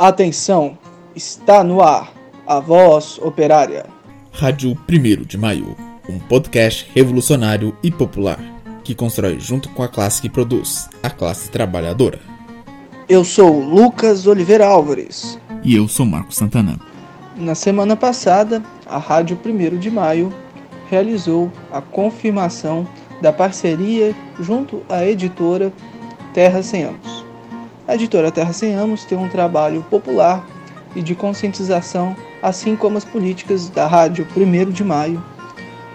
Atenção, está no ar a voz operária. Rádio 1 de Maio, um podcast revolucionário e popular que constrói junto com a classe que produz, a classe trabalhadora. Eu sou Lucas Oliveira Álvares. E eu sou Marcos Santana. Na semana passada, a Rádio 1 de Maio realizou a confirmação da parceria junto à editora Terra Sem Anos. A editora Terra Sem Anos tem um trabalho popular e de conscientização, assim como as políticas da Rádio 1 de Maio.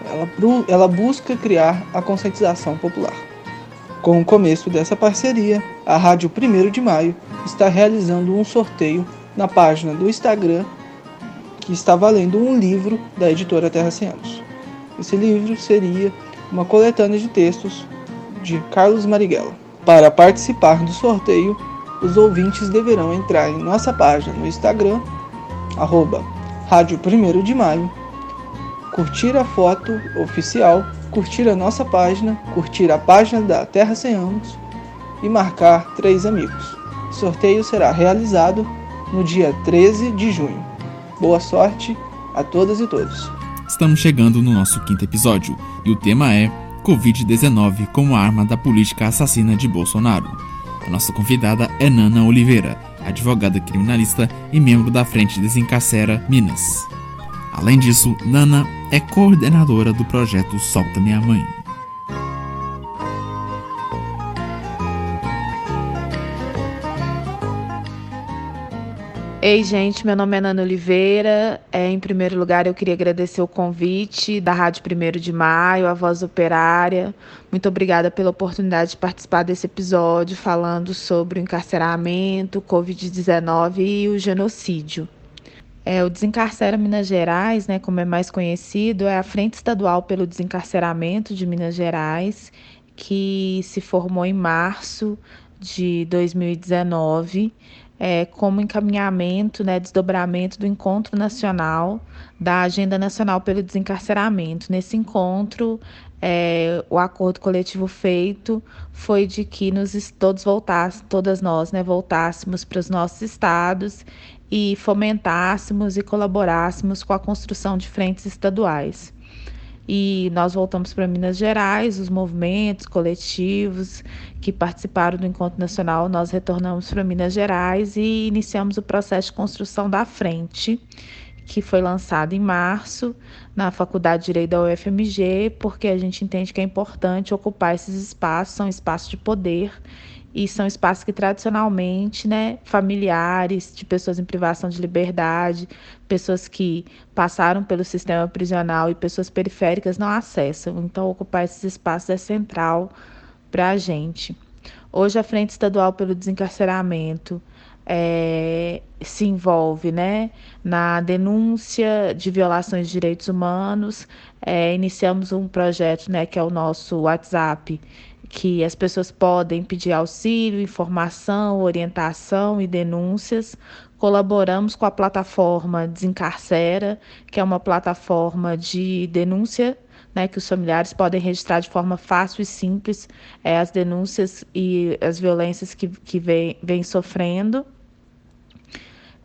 Ela, ela busca criar a conscientização popular. Com o começo dessa parceria, a Rádio 1 de Maio está realizando um sorteio na página do Instagram que está valendo um livro da editora Terra Sem Anos. Esse livro seria uma coletânea de textos de Carlos Marighella. Para participar do sorteio, os ouvintes deverão entrar em nossa página no Instagram, arroba Rádio 1 de Maio, curtir a foto oficial, curtir a nossa página, curtir a página da Terra Sem Anos e marcar três amigos. O sorteio será realizado no dia 13 de junho. Boa sorte a todas e todos. Estamos chegando no nosso quinto episódio e o tema é Covid-19 como arma da política assassina de Bolsonaro. A nossa convidada é Nana Oliveira, advogada criminalista e membro da Frente Desencarcera Minas. Além disso, Nana é coordenadora do projeto Solta Minha Mãe. Ei, gente, meu nome é Nana Oliveira. É, em primeiro lugar, eu queria agradecer o convite da Rádio 1 de Maio, a Voz Operária. Muito obrigada pela oportunidade de participar desse episódio falando sobre o encarceramento, Covid-19 e o genocídio. É, o Desencarcera Minas Gerais, né, como é mais conhecido, é a Frente Estadual pelo Desencarceramento de Minas Gerais, que se formou em março de 2019 é, como encaminhamento, né, desdobramento do encontro nacional da Agenda Nacional pelo Desencarceramento. Nesse encontro, é, o acordo coletivo feito foi de que nos todos voltássemos, todas nós, né, voltássemos para os nossos estados e fomentássemos e colaborássemos com a construção de frentes estaduais e nós voltamos para Minas Gerais, os movimentos coletivos que participaram do Encontro Nacional, nós retornamos para Minas Gerais e iniciamos o processo de construção da frente, que foi lançado em março na Faculdade de Direito da UFMG, porque a gente entende que é importante ocupar esses espaços, são espaços de poder e são espaços que tradicionalmente, né, familiares de pessoas em privação de liberdade, pessoas que passaram pelo sistema prisional e pessoas periféricas não acessam. Então, ocupar esses espaços é central para a gente. Hoje, a Frente Estadual pelo Desencarceramento é, se envolve né, na denúncia de violações de direitos humanos. É, iniciamos um projeto né, que é o nosso WhatsApp que as pessoas podem pedir auxílio, informação, orientação e denúncias. Colaboramos com a plataforma Desencarcera, que é uma plataforma de denúncia né, que os familiares podem registrar de forma fácil e simples é, as denúncias e as violências que, que vem, vem sofrendo.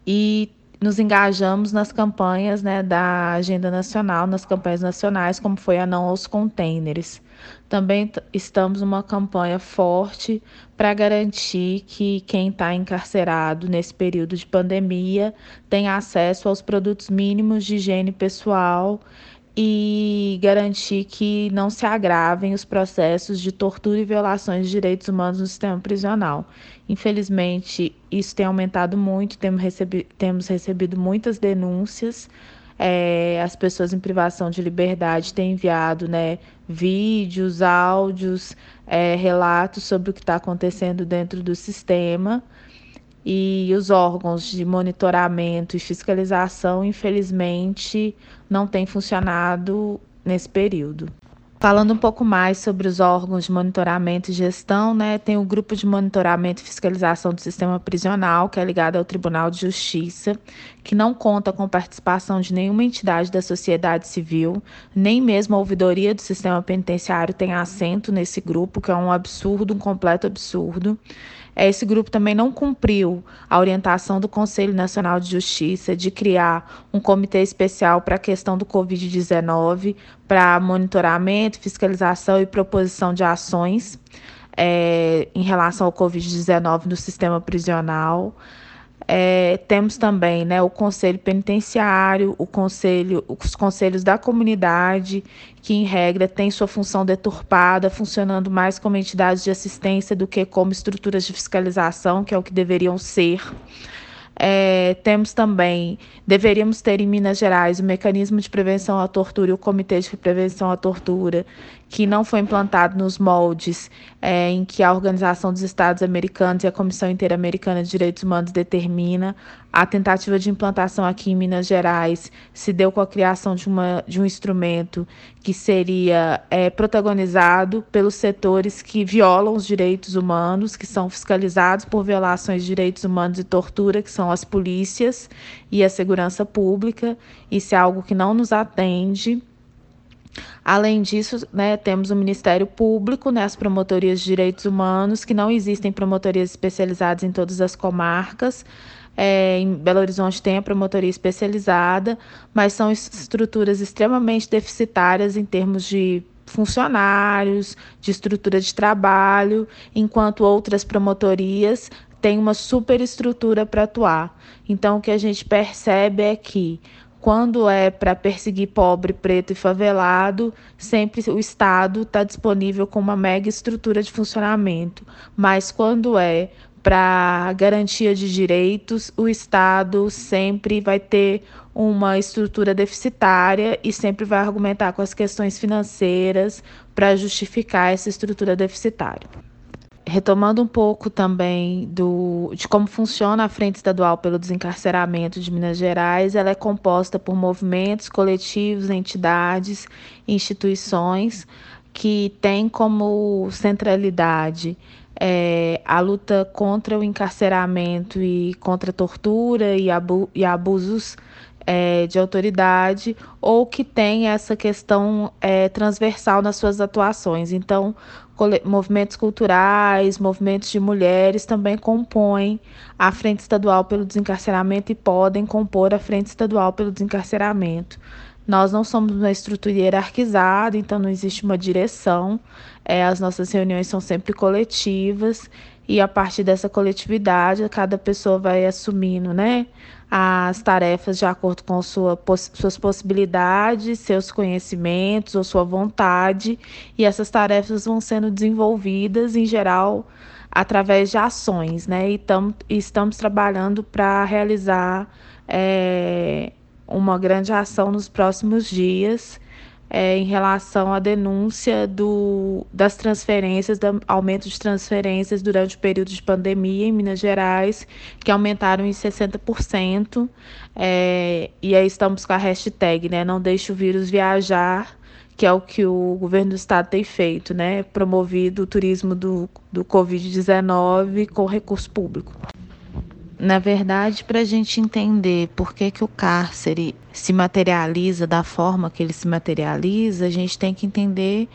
E nos engajamos nas campanhas né, da Agenda Nacional, nas campanhas nacionais, como foi a Não aos Containers. Também estamos numa campanha forte para garantir que quem está encarcerado nesse período de pandemia tenha acesso aos produtos mínimos de higiene pessoal e garantir que não se agravem os processos de tortura e violações de direitos humanos no sistema prisional. Infelizmente, isso tem aumentado muito, temos recebido, temos recebido muitas denúncias é, as pessoas em privação de liberdade têm enviado né, vídeos, áudios, é, relatos sobre o que está acontecendo dentro do sistema. E os órgãos de monitoramento e fiscalização, infelizmente, não têm funcionado nesse período. Falando um pouco mais sobre os órgãos de monitoramento e gestão, né, tem o grupo de monitoramento e fiscalização do sistema prisional, que é ligado ao Tribunal de Justiça, que não conta com participação de nenhuma entidade da sociedade civil, nem mesmo a ouvidoria do sistema penitenciário tem assento nesse grupo, que é um absurdo, um completo absurdo. Esse grupo também não cumpriu a orientação do Conselho Nacional de Justiça de criar um comitê especial para a questão do Covid-19, para monitoramento, fiscalização e proposição de ações é, em relação ao Covid-19 no sistema prisional. É, temos também né, o conselho penitenciário, o conselho, os conselhos da comunidade, que em regra têm sua função deturpada, funcionando mais como entidades de assistência do que como estruturas de fiscalização, que é o que deveriam ser. É, temos também, deveríamos ter em Minas Gerais o mecanismo de prevenção à tortura e o comitê de prevenção à tortura, que não foi implantado nos moldes é, em que a Organização dos Estados Americanos e a Comissão Interamericana de Direitos Humanos determina. A tentativa de implantação aqui em Minas Gerais se deu com a criação de, uma, de um instrumento que seria é, protagonizado pelos setores que violam os direitos humanos, que são fiscalizados por violações de direitos humanos e tortura, que são as polícias e a segurança pública. Isso é algo que não nos atende. Além disso, né, temos o Ministério Público, né, as promotorias de direitos humanos, que não existem promotorias especializadas em todas as comarcas. É, em Belo Horizonte tem a promotoria especializada, mas são estruturas extremamente deficitárias em termos de funcionários, de estrutura de trabalho, enquanto outras promotorias têm uma superestrutura para atuar. Então, o que a gente percebe é que quando é para perseguir pobre, preto e favelado, sempre o Estado está disponível com uma mega estrutura de funcionamento. Mas quando é para garantia de direitos, o Estado sempre vai ter uma estrutura deficitária e sempre vai argumentar com as questões financeiras para justificar essa estrutura deficitária retomando um pouco também do, de como funciona a Frente Estadual pelo Desencarceramento de Minas Gerais, ela é composta por movimentos, coletivos, entidades, instituições que têm como centralidade é, a luta contra o encarceramento e contra a tortura e, abu e abusos é, de autoridade ou que tem essa questão é, transversal nas suas atuações. Então, movimentos culturais, movimentos de mulheres também compõem a Frente Estadual pelo Desencarceramento e podem compor a Frente Estadual pelo Desencarceramento. Nós não somos uma estrutura hierarquizada, então não existe uma direção. É, as nossas reuniões são sempre coletivas e a partir dessa coletividade cada pessoa vai assumindo, né, as tarefas de acordo com sua, suas possibilidades, seus conhecimentos ou sua vontade, e essas tarefas vão sendo desenvolvidas, em geral, através de ações, né? E, tam, estamos trabalhando para realizar é, uma grande ação nos próximos dias é, em relação à denúncia do, das transferências, do aumento de transferências durante o período de pandemia em Minas Gerais, que aumentaram em 60%. É, e aí estamos com a hashtag, né? Não deixe o vírus viajar, que é o que o governo do estado tem feito, né? Promovido o turismo do, do Covid-19 com recurso público. Na verdade, para a gente entender por que, que o cárcere se materializa da forma que ele se materializa, a gente tem que entender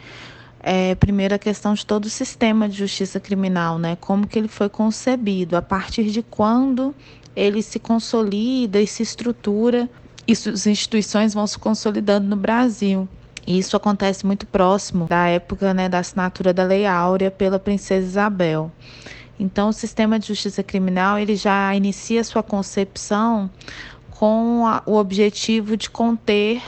é, primeiro a questão de todo o sistema de justiça criminal, né? Como que ele foi concebido, a partir de quando ele se consolida e se estrutura, e as instituições vão se consolidando no Brasil. E isso acontece muito próximo da época né, da assinatura da Lei Áurea pela Princesa Isabel. Então, o sistema de justiça criminal ele já inicia sua concepção com a, o objetivo de conter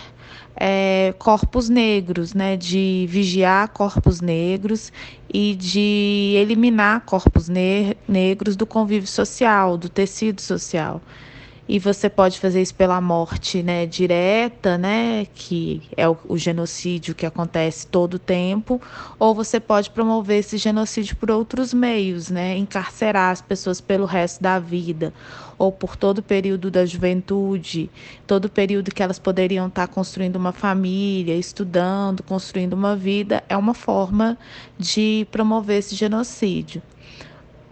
é, corpos negros, né, de vigiar corpos negros e de eliminar corpos ne negros do convívio social, do tecido social e você pode fazer isso pela morte né, direta, né, que é o, o, genocídio que acontece todo o tempo, ou você pode promover esse genocídio por outros meios, né, encarcerar as pessoas pelo resto da vida, ou por todo o período da juventude, todo o período que elas poderiam estar construindo uma família, estudando, construindo uma vida, é uma forma de promover esse genocídio.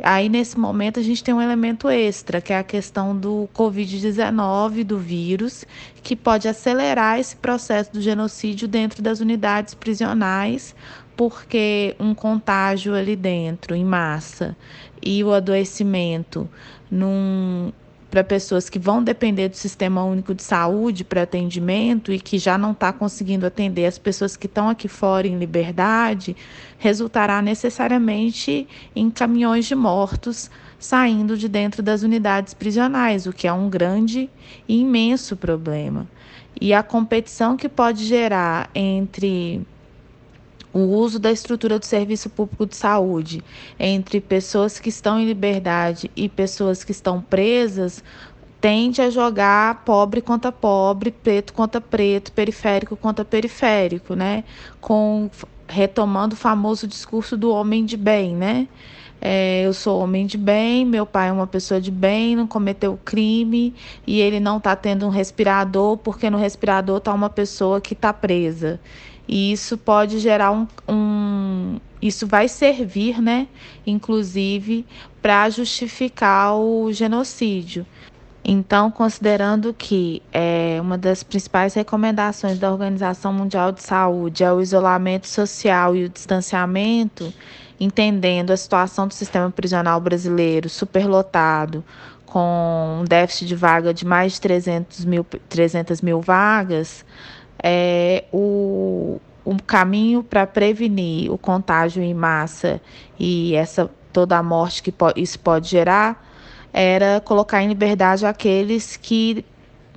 Aí, nesse momento, a gente tem um elemento extra, que é a questão do Covid-19, do vírus, que pode acelerar esse processo do genocídio dentro das unidades prisionais, porque um contágio ali dentro, em massa, e o adoecimento num, para pessoas que vão depender do Sistema Único de Saúde para atendimento e que já não está conseguindo atender as pessoas que estão aqui fora em liberdade, resultará necessariamente em caminhões de mortos saindo de dentro das unidades prisionais, o que é um grande e imenso problema. E a competição que pode gerar entre o uso da estrutura do serviço público de saúde entre pessoas que estão em liberdade e pessoas que estão presas tende a jogar pobre contra pobre, preto contra preto, periférico contra periférico, né? Com retomando o famoso discurso do homem de bem, né? É, eu sou homem de bem, meu pai é uma pessoa de bem, não cometeu crime e ele não está tendo um respirador porque no respirador está uma pessoa que está presa. E isso pode gerar um, um isso vai servir, né, inclusive, para justificar o genocídio. Então, considerando que é, uma das principais recomendações da Organização Mundial de Saúde é o isolamento social e o distanciamento, entendendo a situação do sistema prisional brasileiro superlotado, com um déficit de vaga de mais de 300 mil, 300 mil vagas, é, o, caminho para prevenir o contágio em massa e essa toda a morte que isso pode gerar era colocar em liberdade aqueles que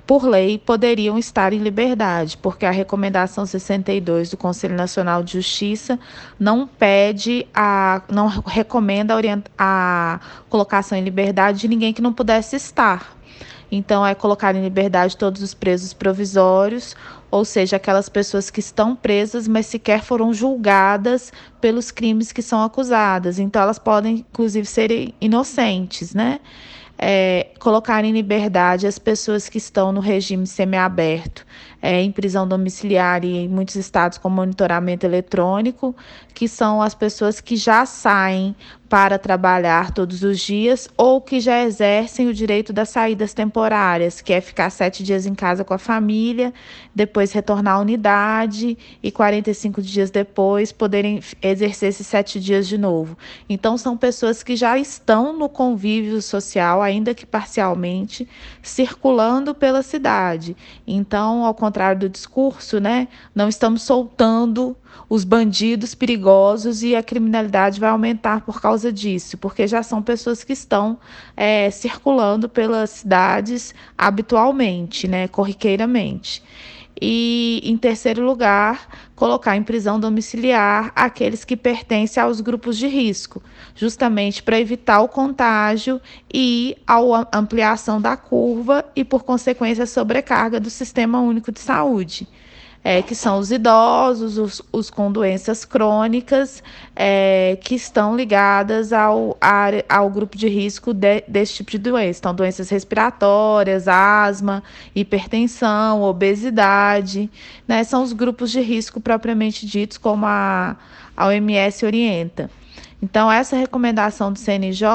por lei poderiam estar em liberdade, porque a recomendação 62 do Conselho Nacional de Justiça não pede a não recomenda a, a colocação em liberdade de ninguém que não pudesse estar. Então é colocar em liberdade todos os presos provisórios ou seja, aquelas pessoas que estão presas, mas sequer foram julgadas pelos crimes que são acusadas. Então, elas podem, inclusive, ser inocentes, né? É, colocar em liberdade as pessoas que estão no regime semiaberto, é, em prisão domiciliar e em muitos estados com monitoramento eletrônico, que são as pessoas que já saem para trabalhar todos os dias ou que já exercem o direito das saídas temporárias, que é ficar sete dias em casa com a família, depois retornar à unidade e 45 dias depois poderem exercer esses sete dias de novo. Então, são pessoas que já estão no convívio social, ainda que parcialmente, circulando pela cidade. Então, ao contrário do discurso, né, não estamos soltando os bandidos perigosos e a criminalidade vai aumentar por causa disso, porque já são pessoas que estão é, circulando pelas cidades habitualmente, né, corriqueiramente. E, em terceiro lugar, colocar em prisão domiciliar aqueles que pertencem aos grupos de risco, justamente para evitar o contágio e a ampliação da curva e, por consequência, a sobrecarga do Sistema Único de Saúde é, que são os idosos, os, os com doenças crônicas, é, que estão ligadas ao, ao grupo de risco de, desse tipo de doença. Então, doenças respiratórias, asma, hipertensão, obesidade, né, são os grupos de risco propriamente ditos, como a, a OMS orienta. Então, essa recomendação do CNJ,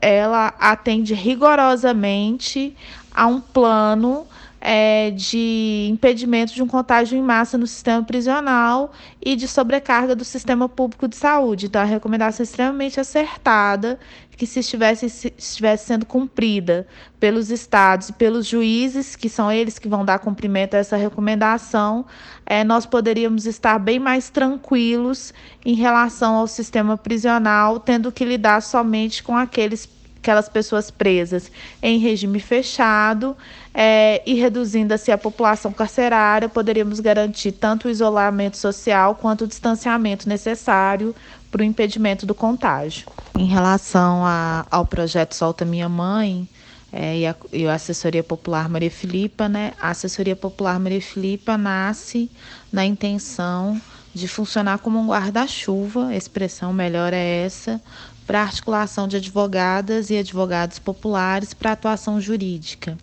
ela atende rigorosamente a um plano é, de impedimento de um contágio em massa no sistema prisional e de sobrecarga do sistema público de saúde. Então, a recomendação é extremamente acertada, que se estivesse, se estivesse sendo cumprida pelos estados e pelos juízes, que são eles que vão dar cumprimento a essa recomendação, é, nós poderíamos estar bem mais tranquilos em relação ao sistema prisional, tendo que lidar somente com aqueles aquelas pessoas presas em regime fechado é, e reduzindo assim a população carcerária, poderíamos garantir tanto o isolamento social quanto o distanciamento necessário para o impedimento do contágio. Em relação a, ao projeto Solta Minha Mãe, é, e, a, e, a, assessoria popular Maria Filipa, né? A assessoria popular Maria Filipa nasce na intenção de funcionar como um guarda-chuva, expressão melhor é essa, para articulação de advogadas e advogados populares para atuação jurídica.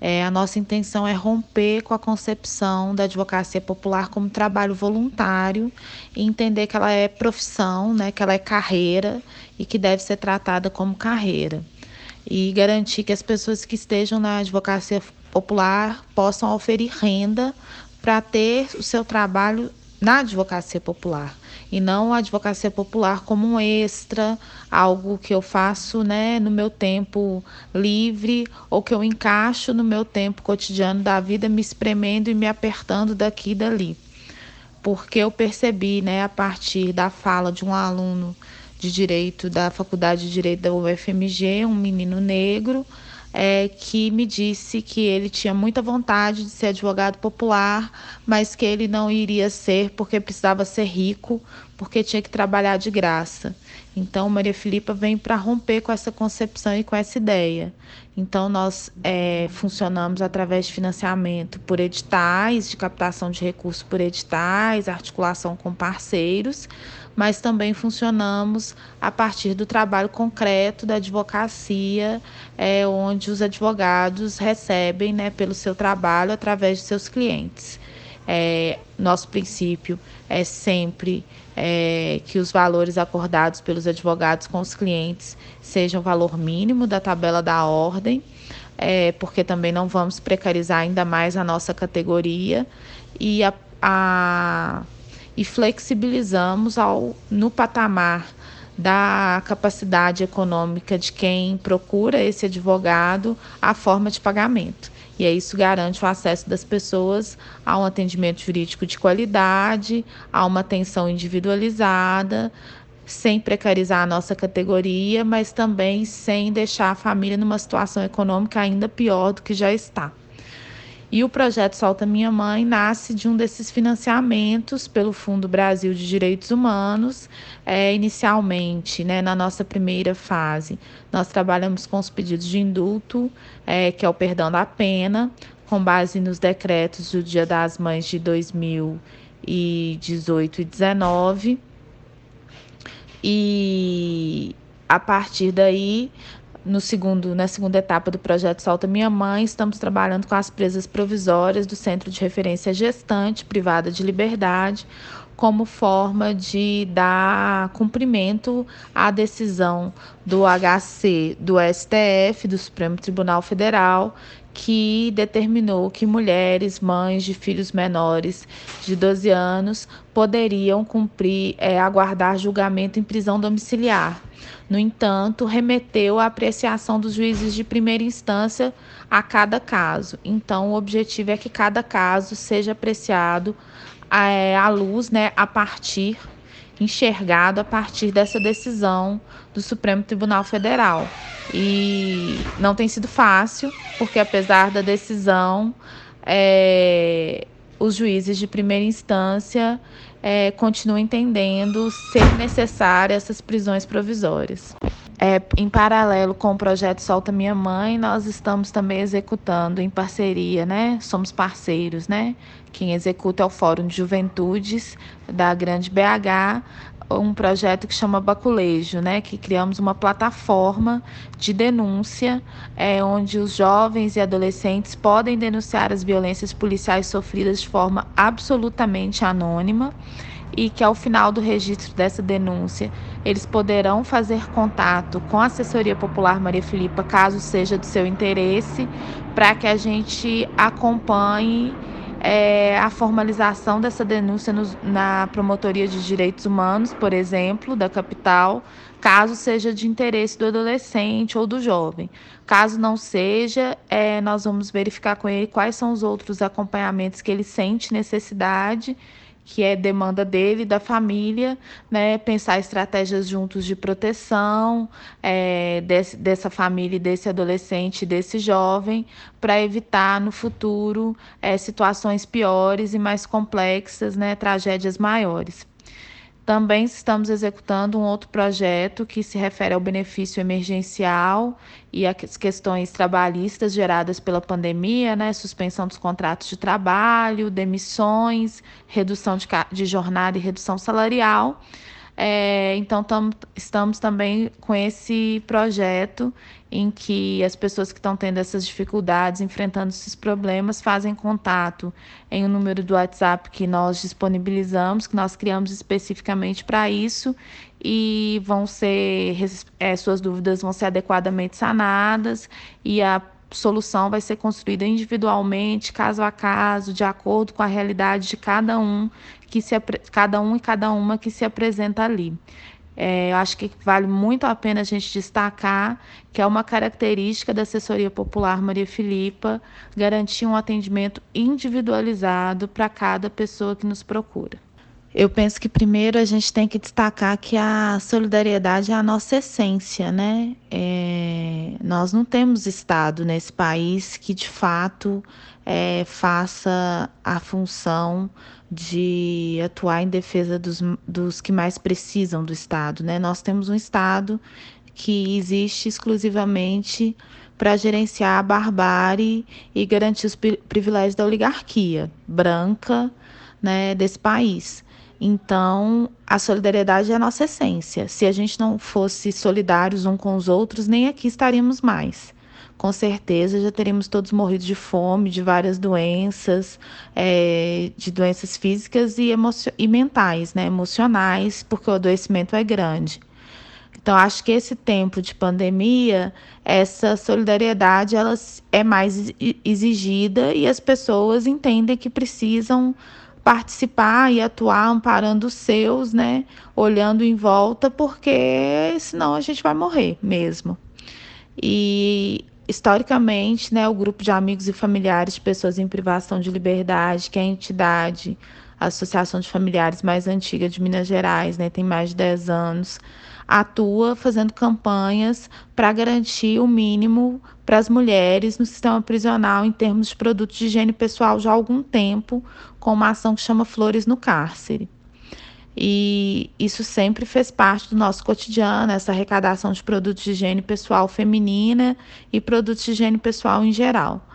É, a nossa intenção é romper com a concepção da advocacia popular como trabalho voluntário e entender que ela é profissão, né, que ela é carreira e que deve ser tratada como carreira. E garantir que as pessoas que estejam na advocacia popular possam oferir renda para ter o seu trabalho na advocacia popular e não a advocacia popular como um extra, algo que eu faço né, no meu tempo livre ou que eu encaixo no meu tempo cotidiano da vida, me espremendo e me apertando daqui e dali. Porque eu percebi, né, a partir da fala de um aluno de direito da Faculdade de Direito da UFMG, um menino negro, é, que me disse que ele tinha muita vontade de ser advogado popular, mas que ele não iria ser porque precisava ser rico, porque tinha que trabalhar de graça. Então, Maria Filipa vem para romper com essa concepção e com essa ideia. Então, nós é, funcionamos através de financiamento por editais, de captação de recursos por editais, articulação com parceiros, mas também funcionamos a partir do trabalho concreto da advocacia, é, onde os advogados recebem né, pelo seu trabalho através de seus clientes. É, nosso princípio é sempre é, que os valores acordados pelos advogados com os clientes sejam o valor mínimo da tabela da ordem, é, porque também não vamos precarizar ainda mais a nossa categoria e a, a e flexibilizamos ao, no patamar da capacidade econômica de quem procura esse advogado a forma de pagamento. E isso garante o acesso das pessoas a um atendimento jurídico de qualidade, a uma atenção individualizada, sem precarizar a nossa categoria, mas também sem deixar a família numa situação econômica ainda pior do que já está. E o projeto Solta Minha Mãe nasce de um desses financiamentos pelo Fundo Brasil de Direitos Humanos. É, inicialmente, né, na nossa primeira fase, nós trabalhamos com os pedidos de indulto, é, que é o perdão da pena, com base nos decretos do Dia das Mães de 2018 e 2019. E a partir daí, no segundo, na segunda etapa do projeto Solta Minha Mãe, estamos trabalhando com as presas provisórias do Centro de Referência Gestante Privada de Liberdade, como forma de dar cumprimento à decisão do HC do STF, do Supremo Tribunal Federal, que determinou que mulheres, mães de filhos menores de 12 anos, poderiam cumprir, é, aguardar julgamento em prisão domiciliar no entanto, remeteu à apreciação dos juízes de primeira instância a cada caso. Então, o objetivo é que cada caso seja apreciado é, à luz, né, a partir, enxergado a partir dessa decisão do Supremo Tribunal Federal. E não tem sido fácil, porque apesar da decisão, é, os juízes de primeira instância é, continua entendendo ser necessária essas prisões provisórias. É, em paralelo com o projeto Solta Minha Mãe, nós estamos também executando em parceria, né? Somos parceiros, né? Quem executa é o Fórum de Juventudes da Grande BH, um projeto que chama Baculejo, né? Que criamos uma plataforma de denúncia, é, onde os jovens e adolescentes podem denunciar as violências policiais sofridas de forma absolutamente anônima e que ao final do registro dessa denúncia eles poderão fazer contato com a assessoria popular Maria Filipa, caso seja do seu interesse, para que a gente acompanhe é, a formalização dessa denúncia na Promotoria de Direitos Humanos, por exemplo, da capital, caso seja de interesse do adolescente ou do jovem. Caso não seja, é, nós vamos verificar com ele quais são os outros acompanhamentos que ele sente necessidade que é demanda dele, da família, né? Pensar estratégias juntos de proteção é, desse, dessa família, desse adolescente, desse jovem, para evitar no futuro é, situações piores e mais complexas, né? Tragédias maiores. Também estamos executando um outro projeto que se refere ao benefício emergencial e às questões trabalhistas geradas pela pandemia, né? Suspensão dos contratos de trabalho, demissões, redução de, de jornada e redução salarial. É, então, tam, estamos também com esse projeto em que as pessoas que estão tendo essas dificuldades, enfrentando esses problemas, fazem contato em um número do WhatsApp que nós disponibilizamos, que nós criamos especificamente para isso, e vão ser, é, suas dúvidas vão ser adequadamente sanadas e a solução vai ser construída individualmente, caso a caso, de acordo com a realidade de cada um que se cada um e cada uma que se apresenta ali. É, eu acho que vale muito a pena a gente destacar que é uma característica da assessoria popular Maria Filipa garantir um atendimento individualizado para cada pessoa que nos procura. Eu penso que primeiro a gente tem que destacar que a solidariedade é a nossa essência, né? É, nós não temos Estado nesse país que de fato é, faça a função de atuar em defesa dos, dos que mais precisam do Estado, né? Nós temos um Estado que existe exclusivamente para gerenciar a barbárie e garantir os privilégios da oligarquia branca né, desse país. Então, a solidariedade é a nossa essência. Se a gente não fosse solidários uns com os outros, nem aqui estaríamos mais. Com certeza já teríamos todos morrido de fome, de várias doenças, é, de doenças físicas e, e mentais, né, emocionais, porque o adoecimento é grande. Então, acho que esse tempo de pandemia, essa solidariedade ela é mais exigida e as pessoas entendem que precisam participar e atuar amparando os seus, né? Olhando em volta, porque senão a gente vai morrer mesmo. E historicamente, né, o grupo de amigos e familiares de pessoas em privação de liberdade, que é a entidade, a Associação de Familiares mais antiga de Minas Gerais, né, tem mais de 10 anos, atua fazendo campanhas para garantir o mínimo para as mulheres no sistema prisional em termos de produtos de higiene pessoal já há algum tempo, com uma ação que chama Flores no Cárcere. E isso sempre fez parte do nosso cotidiano, essa arrecadação de produtos de higiene pessoal feminina e produtos de higiene pessoal em geral.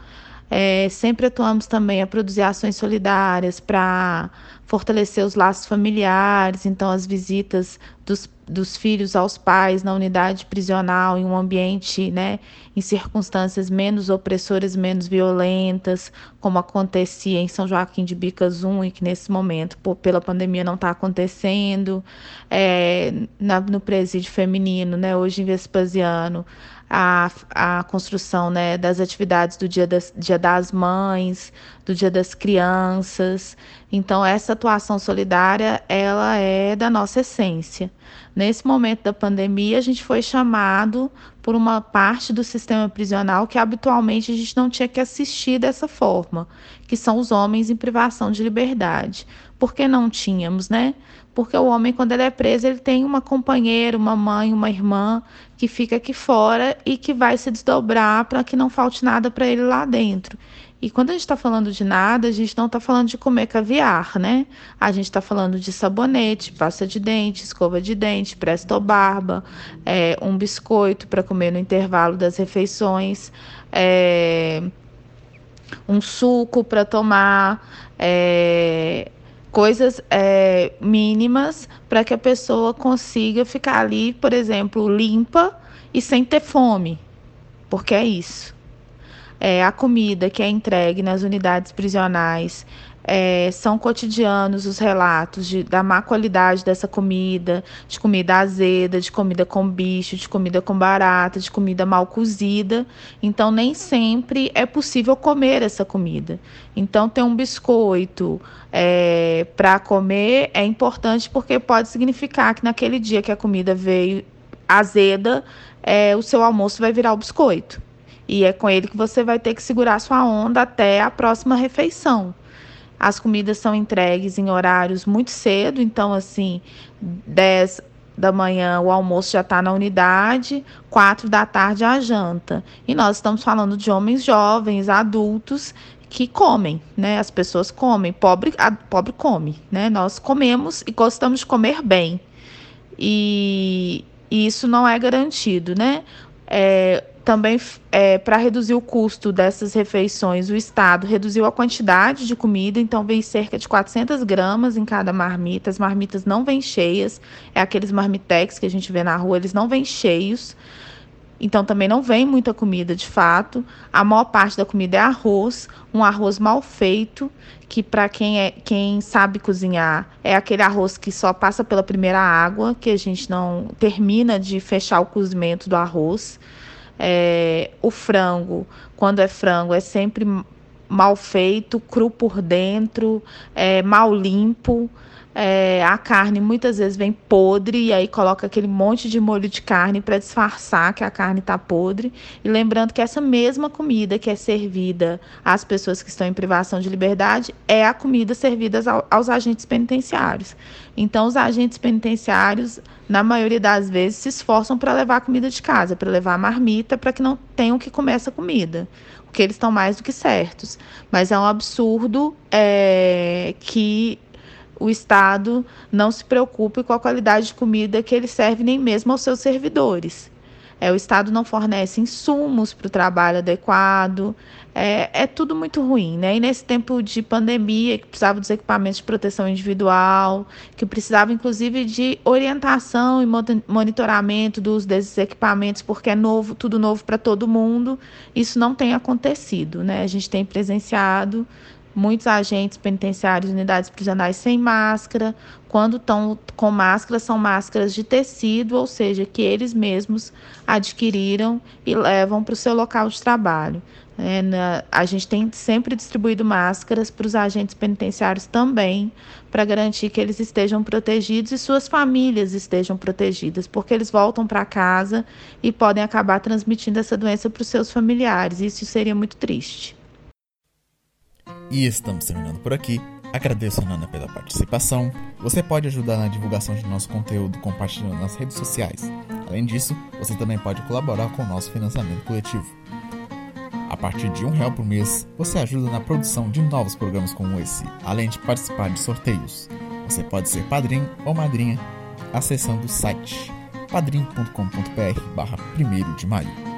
É, sempre atuamos também a produzir ações solidárias para fortalecer os laços familiares, então as visitas dos, dos filhos aos pais na unidade prisional, em um ambiente, né, em circunstâncias menos opressoras, menos violentas, como acontecia em São Joaquim de Bicas 1 e que nesse momento, pela pandemia, não está acontecendo, é, na, no presídio feminino, né, hoje em Vespasiano, a, a construção né, das atividades do dia das, dia das Mães, do Dia das Crianças. Então, essa atuação solidária, ela é da nossa essência. Nesse momento da pandemia, a gente foi chamado por uma parte do sistema prisional que habitualmente a gente não tinha que assistir dessa forma, que são os homens em privação de liberdade. Por que não tínhamos, né? Porque o homem, quando ele é preso, ele tem uma companheira, uma mãe, uma irmã que fica aqui fora e que vai se desdobrar para que não falte nada para ele lá dentro. E quando a gente está falando de nada, a gente não está falando de comer caviar, né? A gente está falando de sabonete, pasta de dente, escova de dente, presto barba, é, um biscoito para comer no intervalo das refeições, é, um suco para tomar, é, coisas é, mínimas para que a pessoa consiga ficar ali, por exemplo, limpa e sem ter fome, porque é isso. É, a comida que é entregue nas unidades prisionais é, são cotidianos os relatos de, da má qualidade dessa comida, de comida azeda, de comida com bicho, de comida com barata, de comida mal cozida. Então, nem sempre é possível comer essa comida. Então, ter um biscoito é, para comer é importante porque pode significar que naquele dia que a comida veio azeda, é, o seu almoço vai virar o biscoito. E é com ele que você vai ter que segurar sua onda até a próxima refeição. As comidas são entregues em horários muito cedo, então assim, 10 da manhã o almoço já está na unidade, 4 da tarde a janta. E nós estamos falando de homens jovens, adultos que comem, né? As pessoas comem, pobre, a, pobre come, né? Nós comemos e gostamos de comer bem. E, e isso não é garantido, né? É, também, é, para reduzir o custo dessas refeições, o Estado reduziu a quantidade de comida, então vem cerca de 400 gramas em cada marmita. As marmitas não vêm cheias, é aqueles marmitex que a gente vê na rua, eles não vêm cheios. Então também não vem muita comida de fato. A maior parte da comida é arroz, um arroz mal feito, que para quem é quem sabe cozinhar, é aquele arroz que só passa pela primeira água, que a gente não termina de fechar o cozimento do arroz É, o frango, quando é frango, é sempre mal feito, cru por dentro, é, mal limpo. É, a carne muitas vezes vem podre e aí coloca aquele monte de molho de carne para disfarçar que a carne está podre. E lembrando que essa mesma comida que é servida às pessoas que estão em privação de liberdade é a comida servida ao, aos agentes penitenciários. Então, os agentes penitenciários, na maioria das vezes, se esforçam para levar a comida de casa, para levar a marmita, para que não tenham que comer essa comida porque eles estão mais do que certos. Mas é um absurdo é, que o Estado não se preocupe com a qualidade de comida que ele serve nem mesmo aos seus servidores. É, o Estado não fornece insumos para o trabalho adequado, é, é, tudo muito ruim, né? E nesse tempo de pandemia, que precisava dos equipamentos de proteção individual, que precisava inclusive de orientação e monitoramento dos desses equipamentos, porque é novo, tudo novo para todo mundo, isso não tem acontecido, né? A gente tem presenciado muitos agentes penitenciários, unidades prisionais sem máscara. Quando estão com máscara, são máscaras de tecido, ou seja, que eles mesmos adquiriram e levam para o seu local de trabalho. É, na, a gente tem sempre distribuído máscaras para os agentes penitenciários também, para garantir que eles estejam protegidos e suas famílias estejam protegidas, porque eles voltam para casa e podem acabar transmitindo essa doença para os seus familiares. Isso seria muito triste. E estamos terminando por aqui. Agradeço a Nana pela participação. Você pode ajudar na divulgação de nosso conteúdo compartilhando nas redes sociais. Além disso, você também pode colaborar com o nosso financiamento coletivo. A partir de um real por mês, você ajuda na produção de novos programas como esse, além de participar de sorteios. Você pode ser padrinho ou madrinha acessando o site padrim.com.br barra 1 de maio.